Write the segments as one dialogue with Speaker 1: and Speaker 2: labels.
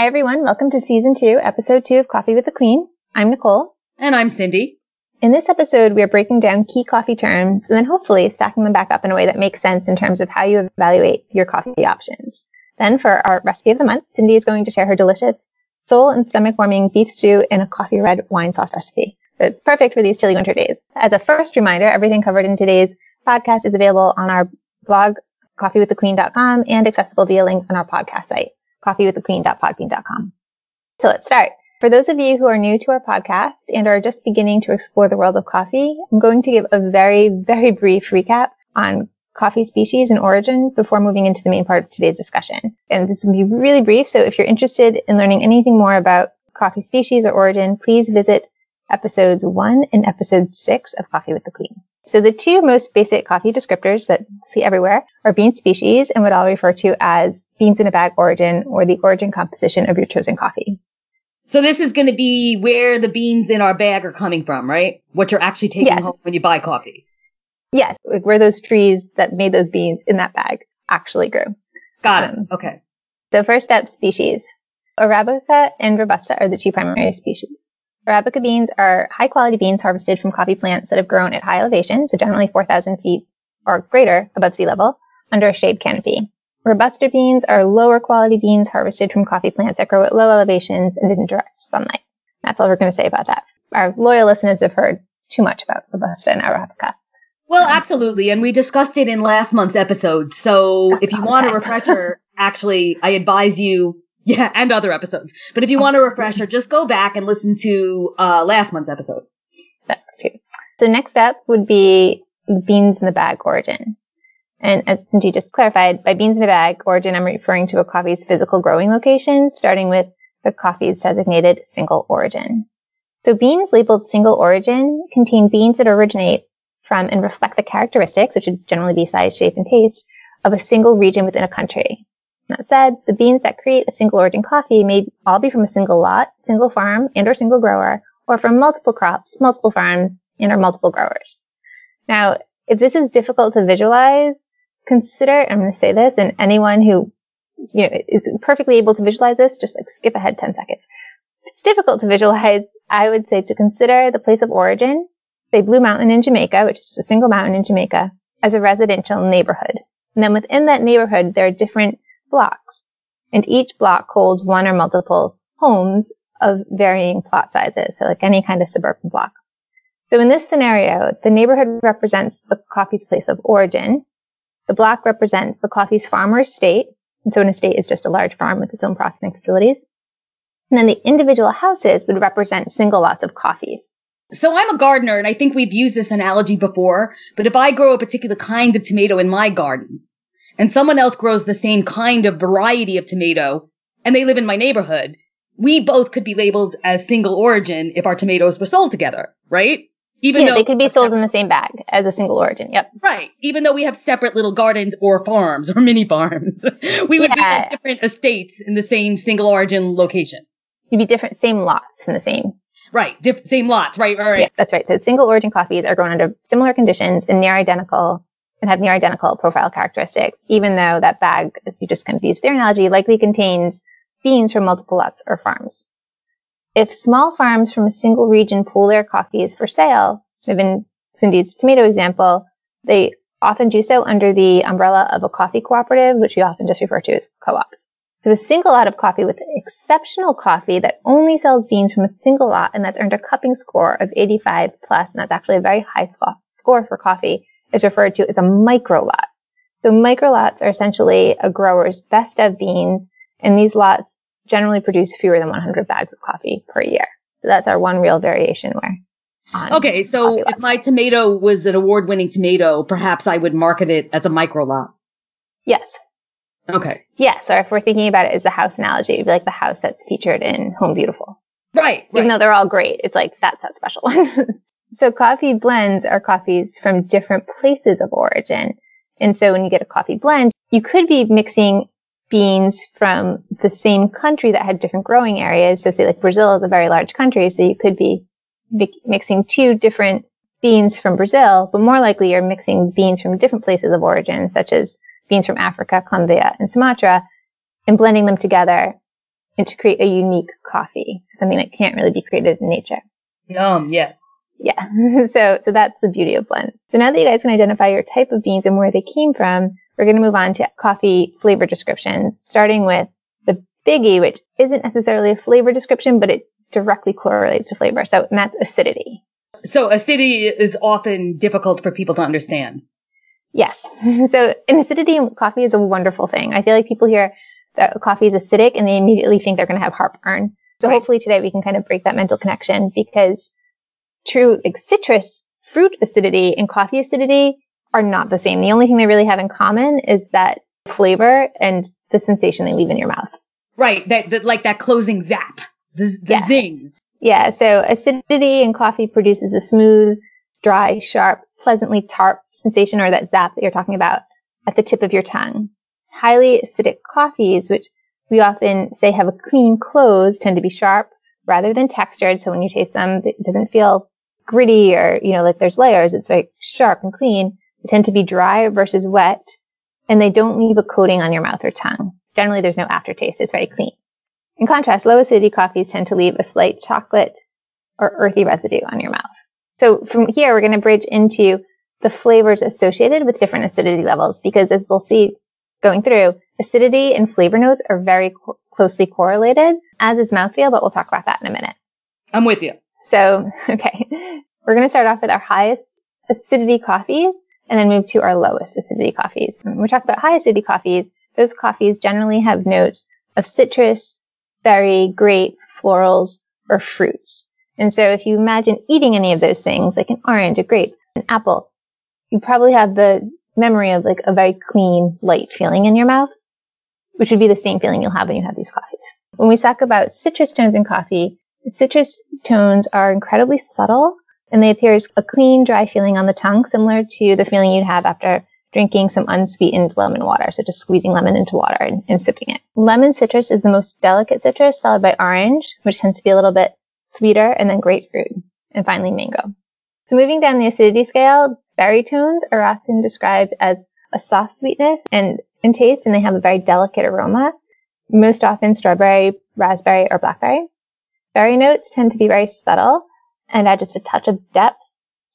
Speaker 1: Hi, everyone. Welcome to season two, episode two of Coffee with the Queen. I'm Nicole.
Speaker 2: And I'm Cindy.
Speaker 1: In this episode, we are breaking down key coffee terms and then hopefully stacking them back up in a way that makes sense in terms of how you evaluate your coffee options. Then for our recipe of the month, Cindy is going to share her delicious soul and stomach warming beef stew in a coffee red wine sauce recipe. So it's perfect for these chilly winter days. As a first reminder, everything covered in today's podcast is available on our blog, coffeewiththequeen.com and accessible via links on our podcast site, coffeewiththequeen.podbean.com. So let's start. For those of you who are new to our podcast and are just beginning to explore the world of coffee, I'm going to give a very, very brief recap on coffee species and origin before moving into the main part of today's discussion. And this will be really brief, so if you're interested in learning anything more about coffee species or origin, please visit episodes one and episode six of Coffee with the Queen. So the two most basic coffee descriptors that see everywhere are bean species and what I'll refer to as beans in a bag origin or the origin composition of your chosen coffee.
Speaker 2: So this is going to be where the beans in our bag are coming from, right? What you're actually taking
Speaker 1: Yes.
Speaker 2: home when you buy coffee.
Speaker 1: Yes, like where those trees that made those beans in that bag actually grew.
Speaker 2: Got it.
Speaker 1: Um,
Speaker 2: Okay.
Speaker 1: So first up, species. Arabica and Robusta are the two primary species. Arabica beans are high quality beans harvested from coffee plants that have grown at high elevation, so generally 4,000 feet or greater above sea level, under a shade canopy. Robusta beans are lower quality beans harvested from coffee plants that grow at low elevations and in direct sunlight. That's all we're going to say about that. Our loyal listeners have heard too much about Robusta and Arabica.
Speaker 2: Well, absolutely. And we discussed it in last month's episode. So if you want a refresher, actually, I advise you, yeah, and other episodes. But if you want a refresher, just go back and listen to, uh, last month's episode.
Speaker 1: That's true. So next up would be the beans in the bag origin. And as Cindy just clarified, by beans in a bag origin, I'm referring to a coffee's physical growing location, starting with the coffee's designated single origin. So beans labeled single origin contain beans that originate from and reflect the characteristics, which would generally be size, shape, and taste, of a single region within a country. That said, the beans that create a single origin coffee may all be from a single lot, single farm, and or single grower, or from multiple crops, multiple farms, and or multiple growers. Now, if this is difficult to visualize, consider, I'm going to say this, and anyone who, you know, is perfectly able to visualize this, just like skip ahead 10 seconds. It's difficult to visualize, I would say to consider the place of origin, say Blue Mountain in Jamaica, which is a single mountain in Jamaica, as a residential neighborhood. And then within that neighborhood, there are different blocks, and each block holds one or multiple homes of varying plot sizes, so like any kind of suburban block. So in this scenario, the neighborhood represents the coffee's place of origin. The block represents the coffee's farm or estate. And so an estate is just a large farm with its own processing facilities. And then the individual houses would represent single lots of coffees.
Speaker 2: So I'm a gardener and I think we've used this analogy before, but if I grow a particular kind of tomato in my garden and someone else grows the same kind of variety of tomato and they live in my neighborhood, we both could be labeled as single origin if our tomatoes were sold together, right? Even
Speaker 1: yeah,
Speaker 2: though
Speaker 1: they could be sold in the same bag as a single origin. Yep.
Speaker 2: Right. Even though we have separate little gardens or farms or mini farms, we would be
Speaker 1: Yeah.
Speaker 2: on different estates in the same single origin location.
Speaker 1: You'd be different, same lots in the same
Speaker 2: Right. Diff- same lots. Right. Right. Right.
Speaker 1: Yeah, that's right. So single origin coffees are grown under similar conditions and near identical and have near identical profile characteristics, even though that bag, if you just kind of use their analogy, likely contains beans from multiple lots or farms. If small farms from a single region pool their coffees for sale, in Cindy's tomato example, they often do so under the umbrella of a coffee cooperative, which we often just refer to as co-ops. So a single lot of coffee with exceptional coffee that only sells beans from a single lot and that's earned a cupping score of 85 plus, and that's actually a very high score for coffee, is referred to as a micro lot. So micro lots are essentially a grower's best of beans, and these lots generally produce fewer than 100 bags of coffee per year. So that's our one real variation where.
Speaker 2: Okay. So if my tomato was an award winning tomato, perhaps I would market it as a micro lot.
Speaker 1: yes,
Speaker 2: Okay.
Speaker 1: yes, or if we're thinking about it as the house analogy, it'd be like the house that's featured in Home Beautiful.
Speaker 2: Right.
Speaker 1: even
Speaker 2: right.
Speaker 1: though they're all great. It's like that's that special one. so coffee blends are coffees from different places of origin. And so when you get a coffee blend, you could be mixing beans from the same country that had different growing areas. So say like Brazil is a very large country, so you could be mi- mixing two different beans from Brazil, but more likely you're mixing beans from different places of origin, such as beans from Africa, Colombia, and Sumatra, and blending them together and to create a unique coffee, something that can't really be created in nature.
Speaker 2: Yum, yes.
Speaker 1: Yeah. so, so that's the beauty of blends. So now that you guys can identify your type of beans and where they came from, we're going to move on to coffee flavor description, starting with the biggie, which isn't necessarily a flavor description, but it directly correlates to flavor. So, and that's acidity.
Speaker 2: So acidity is often difficult for people to understand.
Speaker 1: Yes. so, and acidity in coffee is a wonderful thing. I feel like people hear that coffee is acidic and they immediately think they're going to have heartburn. So right. hopefully today we can kind of break that mental connection because true like citrus fruit acidity and coffee acidity are not the same. The only thing they really have in common is that flavor and the sensation they leave in your mouth.
Speaker 2: Right. That, that like that closing zap. The, the yeah. zing.
Speaker 1: Yeah. So acidity in coffee produces a smooth, dry, sharp, pleasantly tart sensation or that zap that you're talking about at the tip of your tongue. Highly acidic coffees, which we often say have a clean close, tend to be sharp rather than textured. So when you taste them, it doesn't feel gritty or, you know, like there's layers. It's very sharp and clean. They tend to be dry versus wet and they don't leave a coating on your mouth or tongue. Generally, there's no aftertaste. It's very clean. In contrast, low acidity coffees tend to leave a slight chocolate or earthy residue on your mouth. So from here, we're going to bridge into the flavors associated with different acidity levels because as we'll see going through, acidity and flavor notes are very co- closely correlated, as is mouthfeel, but we'll talk about that in a minute.
Speaker 2: I'm with you.
Speaker 1: So, okay. We're going to start off with our highest acidity coffees and then move to our lowest acidity coffees. When we talk about high acidity coffees, those coffees generally have notes of citrus, berry, grape, florals, or fruits. And so if you imagine eating any of those things, like an orange, a grape, an apple, you probably have the memory of like a very clean, light feeling in your mouth, which would be the same feeling you'll have when you have these coffees. When we talk about citrus tones in coffee, citrus tones are incredibly subtle and they appear as a clean, dry feeling on the tongue, similar to the feeling you'd have after drinking some unsweetened lemon water, so just squeezing lemon into water and, and sipping it. Lemon citrus is the most delicate citrus, followed by orange, which tends to be a little bit sweeter, and then grapefruit, and finally mango. So moving down the acidity scale, berry tones are often described as a soft sweetness and in taste, and they have a very delicate aroma, most often strawberry, raspberry, or blackberry. Berry notes tend to be very subtle and add just a touch of depth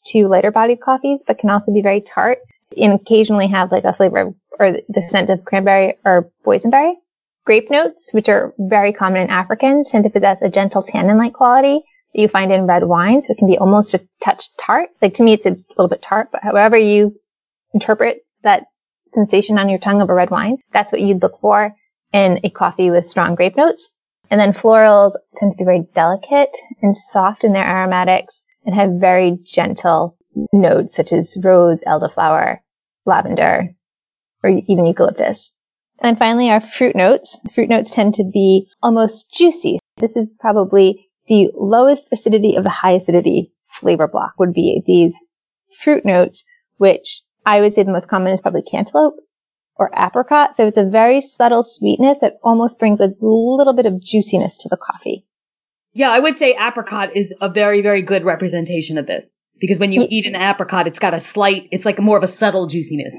Speaker 1: to lighter bodied coffees, but can also be very tart and occasionally have like a flavor or the scent of cranberry or boysenberry. Grape notes, which are very common in Africans, tend to possess a gentle tannin-like quality that you find in red wine, So it can be almost a touch tart. Like to me, it's a little bit tart, but however you interpret that sensation on your tongue of a red wine, that's what you'd look for in a coffee with strong grape notes. And then florals tend to be very delicate and soft in their aromatics and have very gentle notes such as rose, elderflower, lavender, or even eucalyptus. And then finally, our fruit notes. Fruit notes tend to be almost juicy. This is probably the lowest acidity of the high acidity flavor block would be these fruit notes, which I would say the most common is probably cantaloupe or apricot. So it's a very subtle sweetness that almost brings a little bit of juiciness to the coffee.
Speaker 2: Yeah, I would say apricot is a very, very good representation of this. Because when you mm. eat an apricot, it's got a slight, it's like more of a subtle juiciness.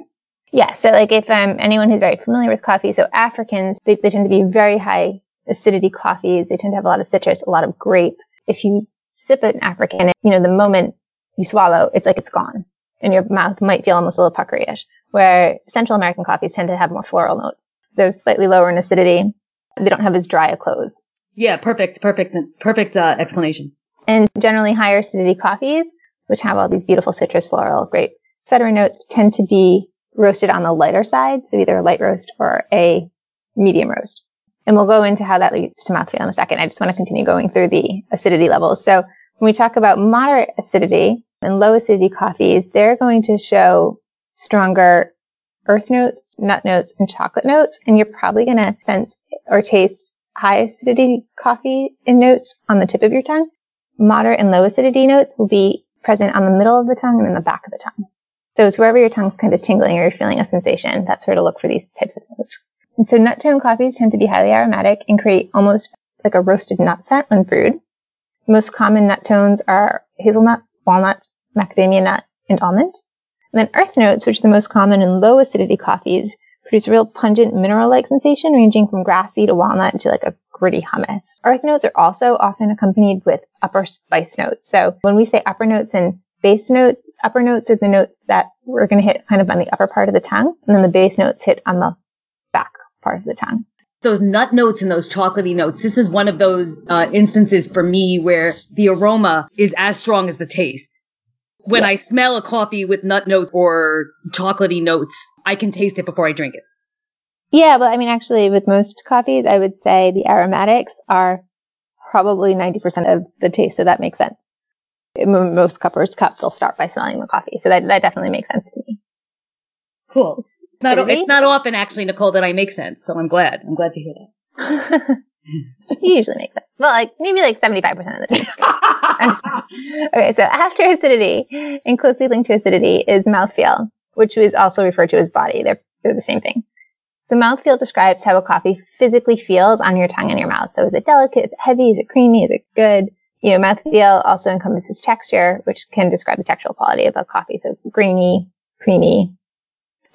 Speaker 1: Yeah, so like if um, anyone who's very familiar with coffee, so Africans, they, they tend to be very high acidity coffees. They tend to have a lot of citrus, a lot of grape. If you sip an African, you know, the moment you swallow, it's like it's gone. And your mouth might feel almost a little puckeryish. Where Central American coffees tend to have more floral notes. They're slightly lower in acidity. They don't have as dry a close.
Speaker 2: Yeah, perfect, perfect, perfect uh, explanation.
Speaker 1: And generally higher acidity coffees which have all these beautiful citrus, floral, grape, etc. notes tend to be roasted on the lighter side, so either a light roast or a medium roast. And we'll go into how that leads to mouthfeel in a second. I just want to continue going through the acidity levels. So when we talk about moderate acidity and low acidity coffees, they're going to show stronger earth notes, nut notes, and chocolate notes. And you're probably going to sense or taste high acidity coffee in notes on the tip of your tongue. Moderate and low acidity notes will be present on the middle of the tongue and in the back of the tongue. So it's wherever your tongue's kind of tingling or you're feeling a sensation, that's where to look for these types of notes. And so nut tone coffees tend to be highly aromatic and create almost like a roasted nut scent when brewed. Most common nut tones are hazelnut, walnut, macadamia nut, and almond. And then earth notes, which are the most common in low acidity coffees, produce a real pungent mineral-like sensation ranging from grassy to walnut to like a gritty hummus. Earth notes are also often accompanied with upper spice notes. So when we say upper notes and base notes, upper notes are the notes that we're going to hit kind of on the upper part of the tongue, and then the base notes hit on the back part of the tongue.
Speaker 2: Those nut notes and those chocolatey notes. This is one of those uh, instances for me where the aroma is as strong as the taste. When I smell a coffee with nut notes or chocolatey notes, I can taste it before I drink it.
Speaker 1: Yeah, well, I mean, actually, with most coffees, I would say the aromatics are probably 90% of the taste, so that makes sense. Most cuppers cup, they'll start by smelling the coffee, so that, that definitely makes sense to me.
Speaker 2: Cool. It's not, it's not often, actually, Nicole, that I make sense, so I'm glad. I'm glad to hear that.
Speaker 1: you usually make sense. Well, like, maybe like 75% of the time. okay, so after acidity, and closely linked to acidity, is mouthfeel, which is also referred to as body. They're, they're the same thing. The mouthfeel describes how a coffee physically feels on your tongue and your mouth. So is it delicate? Is it heavy? Is it creamy? Is it good? You know, mouthfeel also encompasses texture, which can describe the textural quality of a coffee. So grainy, creamy.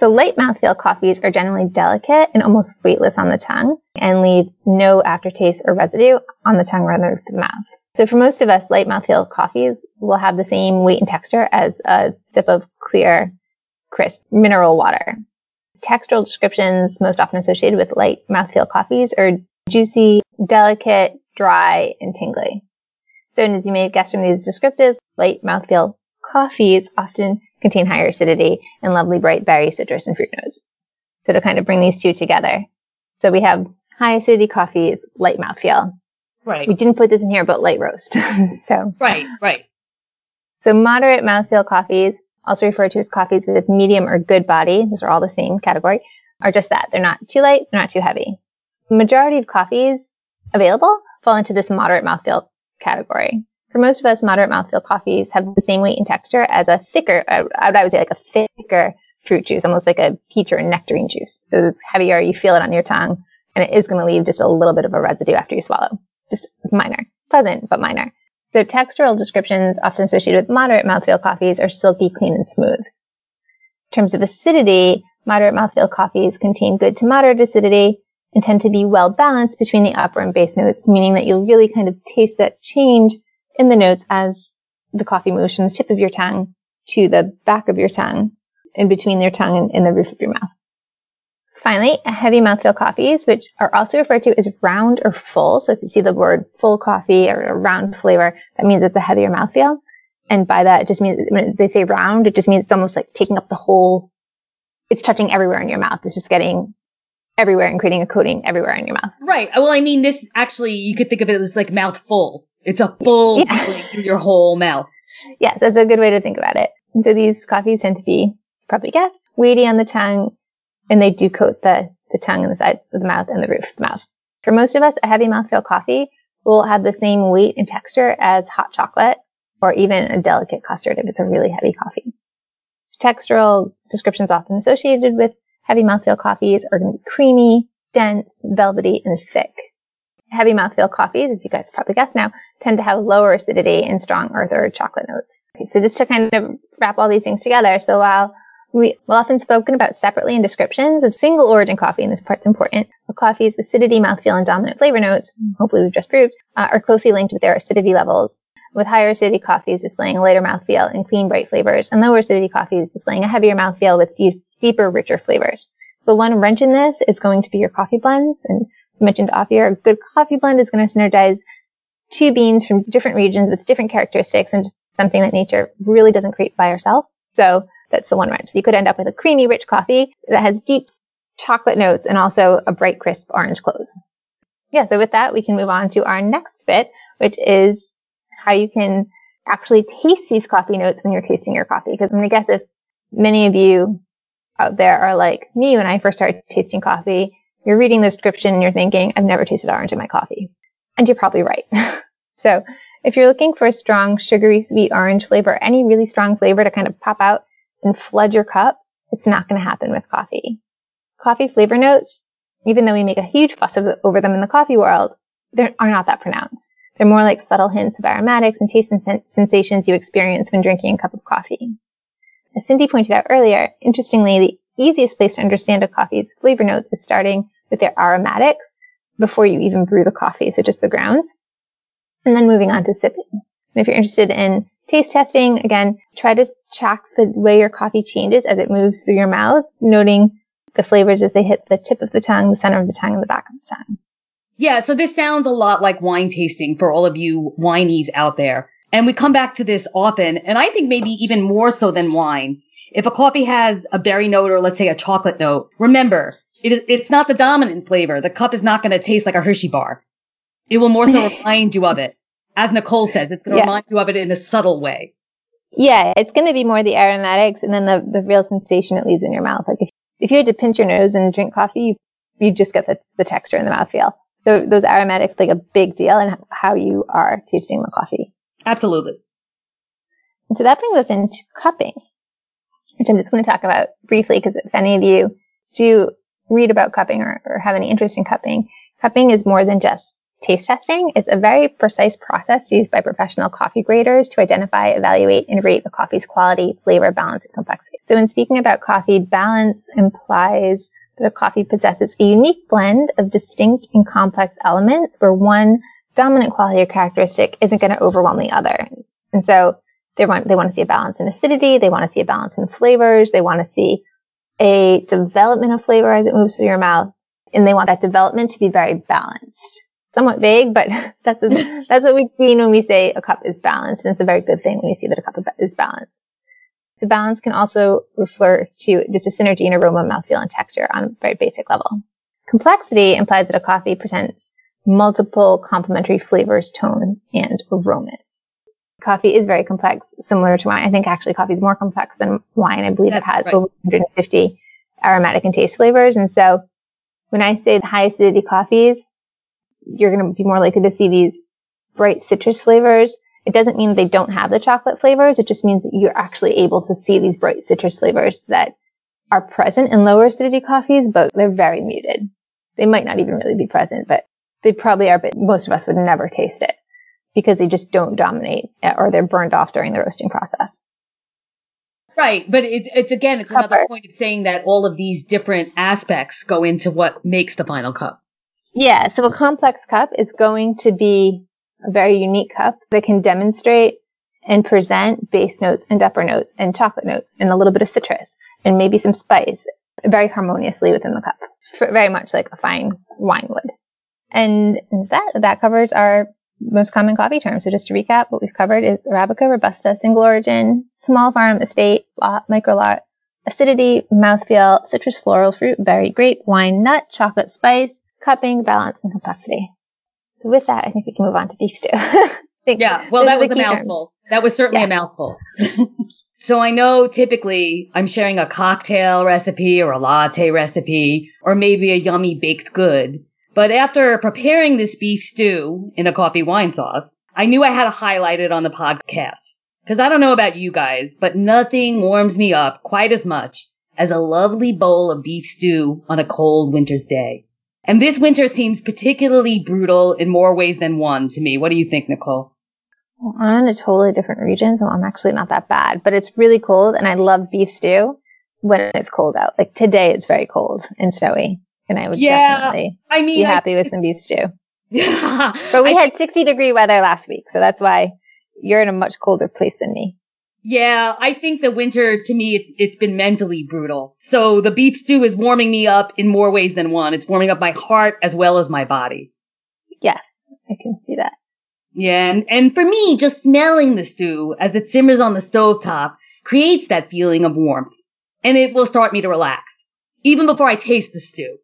Speaker 1: So light mouthfeel coffees are generally delicate and almost weightless on the tongue and leave no aftertaste or residue on the tongue or the the mouth. So for most of us, light mouthfeel coffees will have the same weight and texture as a sip of clear, crisp mineral water. Textural descriptions most often associated with light mouthfeel coffees are juicy, delicate, dry, and tingly. So as you may have guessed from these descriptives, light mouthfeel coffees often contain higher acidity and lovely bright berry, citrus, and fruit notes. So to kind of bring these two together. So we have high acidity coffees, light mouthfeel.
Speaker 2: Right.
Speaker 1: We didn't put this in here, but light roast. so.
Speaker 2: Right, right.
Speaker 1: So moderate mouthfeel coffees also referred to as coffees with medium or good body, those are all the same category, are just that. They're not too light, they're not too heavy. The majority of coffees available fall into this moderate mouthfeel category. For most of us, moderate mouthfeel coffees have the same weight and texture as a thicker, uh, I would say like a thicker fruit juice, almost like a peach or a nectarine juice. So it's heavier, you feel it on your tongue, and it is going to leave just a little bit of a residue after you swallow. Just minor. Pleasant, but minor. So textural descriptions often associated with moderate mouthfeel coffees are silky, clean, and smooth. In terms of acidity, moderate mouthfeel coffees contain good to moderate acidity and tend to be well balanced between the upper and base notes, meaning that you'll really kind of taste that change in the notes as the coffee moves from the tip of your tongue to the back of your tongue, in between your tongue and, the roof of your mouth. Finally, heavy mouthfeel coffees, which are also referred to as round or full. So if you see the word full coffee or a round flavor, that means it's a heavier mouthfeel. And by that, it just means when they say round, it just means it's almost like taking up the whole, it's touching everywhere in your mouth. It's just getting everywhere and creating a coating everywhere in your mouth.
Speaker 2: Right. Well, I mean, this actually, you could think of it as like mouth full. It's a full yeah. through your whole mouth.
Speaker 1: Yes, that's a good way to think about it. And so these coffees tend to be, probably guess, weighty on the tongue and they do coat the, the tongue and the sides of the mouth and the roof of the mouth. For most of us, a heavy mouthfeel coffee will have the same weight and texture as hot chocolate or even a delicate custard if it's a really heavy coffee. Textural descriptions often associated with heavy mouthfeel coffees are going to be creamy, dense, velvety, and thick. Heavy mouthfeel coffees, as you guys probably guessed now, tend to have lower acidity and strong earth or chocolate notes. Okay, so just to kind of wrap all these things together, so while we will often spoken about separately in descriptions of single origin coffee, and this part's important. The coffee's acidity, mouthfeel, and dominant flavor notes, hopefully we've just proved, uh, are closely linked with their acidity levels, with higher acidity coffees displaying a lighter mouthfeel and clean, bright flavors, and lower acidity coffees displaying a heavier mouthfeel with deep, deeper, richer flavors. The one wrench in this is going to be your coffee blends, and mentioned off here, a good coffee blend is going to synergize two beans from different regions with different characteristics and something that nature really doesn't create by herself. So that's the one wrench. So you could end up with a creamy, rich coffee that has deep chocolate notes and also a bright, crisp orange close. Yeah, so with that, we can move on to our next bit, which is how you can actually taste these coffee notes when you're tasting your coffee. Because I'm going to guess if many of you out there are like me when I first started tasting coffee, you're reading the description and you're thinking, I've never tasted orange in my coffee. And you're probably right. so if you're looking for a strong, sugary, sweet orange flavor, any really strong flavor to kind of pop out and flood your cup, it's not going to happen with coffee. Coffee flavor notes, even though we make a huge fuss over them in the coffee world, they are not that pronounced. They're more like subtle hints of aromatics and taste and sensations you experience when drinking a cup of coffee. As Cindy pointed out earlier, interestingly, the easiest place to understand a coffee's flavor notes is starting with their aromatics before you even brew the coffee, so just the grounds. And then moving on to sipping. And if you're interested in taste testing, again, try to track the way your coffee changes as it moves through your mouth, noting the flavors as they hit the tip of the tongue, the center of the tongue, and the back of the tongue.
Speaker 2: Yeah, so this sounds a lot like wine tasting for all of you wineys out there. And we come back to this often, and I think maybe even more so than wine. If a coffee has a berry note or let's say a chocolate note, remember, it is, it's not the dominant flavor. The cup is not going to taste like a Hershey bar. It will more so remind you of it. As Nicole says, it's going to yeah. remind you of it in a subtle way.
Speaker 1: Yeah, it's going to be more the aromatics and then the, the real sensation it leaves in your mouth. Like if, if you had to pinch your nose and drink coffee, you, you just get the, the texture and the mouthfeel. So those aromatics play a big deal in how you are tasting the coffee.
Speaker 2: Absolutely.
Speaker 1: And so that brings us into cupping, which I'm just going to talk about briefly because if any of you do read about cupping or, or have any interest in cupping, cupping is more than just taste testing. It's a very precise process used by professional coffee graders to identify, evaluate, and rate the coffee's quality, flavor, balance, and complexity. So in speaking about coffee, balance implies that a coffee possesses a unique blend of distinct and complex elements where one dominant quality or characteristic isn't going to overwhelm the other. And so they want, they want to see a balance in acidity. They want to see a balance in flavors. They want to see a development of flavor as it moves through your mouth. And they want that development to be very balanced. Somewhat vague, but that's, a, that's what we mean when we say a cup is balanced. And it's a very good thing when you see that a cup is balanced. The balance can also refer to just a synergy in aroma, mouthfeel, and texture on a very basic level. Complexity implies that a coffee presents multiple complementary flavors, tones, and aromas. Coffee is very complex, similar to wine. I think actually coffee is more complex than wine. I believe That's it has right. over 150 aromatic and taste flavors. And so when I say the high acidity coffees, you're going to be more likely to see these bright citrus flavors. It doesn't mean they don't have the chocolate flavors. It just means that you're actually able to see these bright citrus flavors that are present in lower acidity coffees, but they're very muted. They might not even really be present, but they probably are, but most of us would never taste it because they just don't dominate or they're burned off during the roasting process.
Speaker 2: Right, but it, it's again, it's Cupper. another point of saying that all of these different aspects go into what makes the final cup.
Speaker 1: Yeah, so a complex cup is going to be a very unique cup that can demonstrate and present base notes and upper notes and chocolate notes and a little bit of citrus and maybe some spice very harmoniously within the cup, very much like a fine wine would. And that, that covers our most common coffee terms. So just to recap, what we've covered is Arabica, Robusta, single origin, small farm, estate, lot, micro lot, acidity, mouthfeel, citrus, floral, fruit, berry, grape, wine, nut, chocolate, spice, cupping, balance, and complexity. So with that, I think we can move on to beef stew.
Speaker 2: yeah, well, that was a mouthful. Terms. That was certainly yeah. a mouthful. so I know typically I'm sharing a cocktail recipe or a latte recipe or maybe a yummy baked good. But after preparing this beef stew in a coffee wine sauce, I knew I had to highlight it on the podcast. Cause I don't know about you guys, but nothing warms me up quite as much as a lovely bowl of beef stew on a cold winter's day. And this winter seems particularly brutal in more ways than one to me. What do you think, Nicole?
Speaker 1: Well, I'm in a totally different region, so I'm actually not that bad, but it's really cold and I love beef stew when it's cold out. Like today it's very cold and snowy and I would yeah, definitely I mean, be happy I, with some beef stew. Yeah. but we I, had 60 degree weather last week, so that's why you're in a much colder place than me.
Speaker 2: Yeah, I think the winter to me it's it's been mentally brutal. So the beef stew is warming me up in more ways than one. It's warming up my heart as well as my body.
Speaker 1: Yes, I can see that.
Speaker 2: Yeah, and, and for me, just smelling the stew as it simmers on the stove top creates that feeling of warmth. And it will start me to relax. Even before I taste the stew,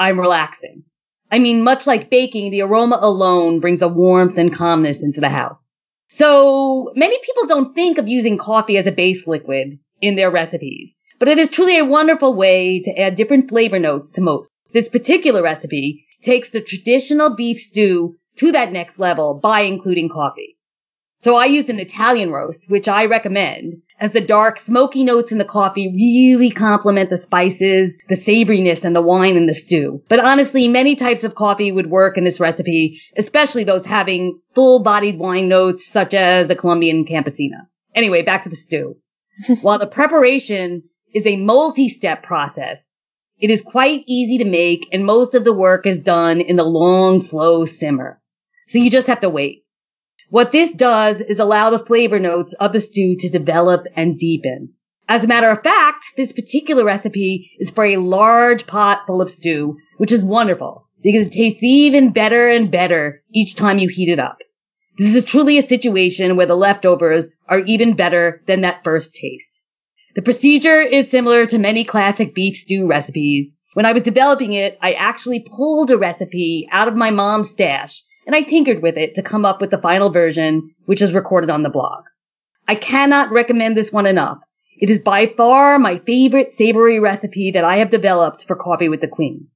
Speaker 2: I'm relaxing. I mean, much like baking, the aroma alone brings a warmth and calmness into the house. So many people don't think of using coffee as a base liquid in their recipes, but it is truly a wonderful way to add different flavor notes to most. This particular recipe takes the traditional beef stew to that next level by including coffee. So I use an Italian roast, which I recommend, as the dark, smoky notes in the coffee really complement the spices, the savoriness, and the wine in the stew. But honestly, many types of coffee would work in this recipe, especially those having full-bodied wine notes, such as a Colombian Campesina. Anyway, back to the stew. While the preparation is a multi-step process, It is quite easy to make and most of the work is done in the long, slow simmer. So you just have to wait. What this does is allow the flavor notes of the stew to develop and deepen. As a matter of fact, this particular recipe is for a large pot full of stew, which is wonderful because it tastes even better and better each time you heat it up. This is truly a situation where the leftovers are even better than that first taste. The procedure is similar to many classic beef stew recipes. When I was developing it, I actually pulled a recipe out of my mom's stash and I tinkered with it to come up with the final version, which is recorded on the blog. I cannot recommend this one enough. It is by far my favorite savory recipe that I have developed for Coffee with the Queen.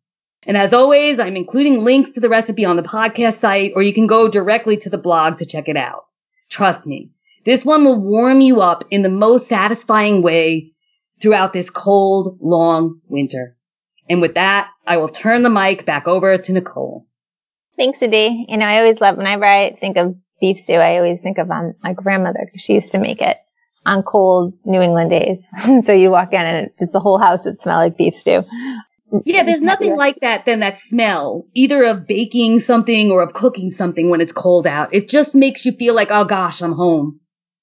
Speaker 2: And as always, I'm including links to the recipe on the podcast site, or you can go directly to the blog to check it out. Trust me, this one will warm you up in the most satisfying way throughout this cold, long winter. And with that, I will turn the mic back over to Nicole.
Speaker 1: Thanks, Adi. You know, I always love, whenever I think of beef stew, I always think of um, my grandmother because she used to make it on cold New England days. so you walk in and it's the whole house would smell like beef stew.
Speaker 2: Yeah, there's nothing like that than that smell, either of baking something or of cooking something when it's cold out. It just makes you feel like, oh gosh, I'm home.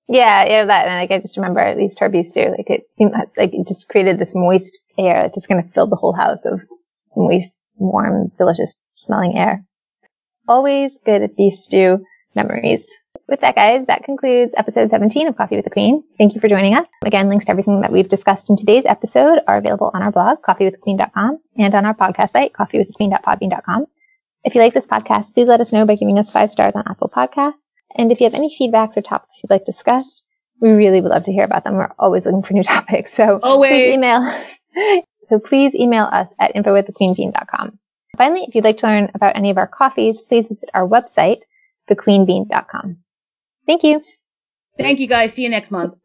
Speaker 1: Yeah, yeah, that. And like, I just remember at least her beef stew, like it seemed like it just created this moist air that's just going to fill the whole house of moist, warm, delicious smelling air. Always good at these stew memories. With that, guys, that concludes episode 17 of Coffee with the Queen. Thank you for joining us. Again, links to everything that we've discussed in today's episode are available on our blog, coffeewiththequeen.com, and on our podcast site, coffeewiththequeen.podbean.com. If you like this podcast, please let us know by giving us five stars on Apple Podcasts. And if you have any feedbacks or topics you'd like discussed, we really would love to hear about them. We're always looking for new topics. So
Speaker 2: always.
Speaker 1: please email. so please email us at info@thequeenbean.com. Finally, if you'd like to learn about any of our coffees, please visit our website, thequeenbean.com. Thank you.
Speaker 2: Thank you guys. See you next month.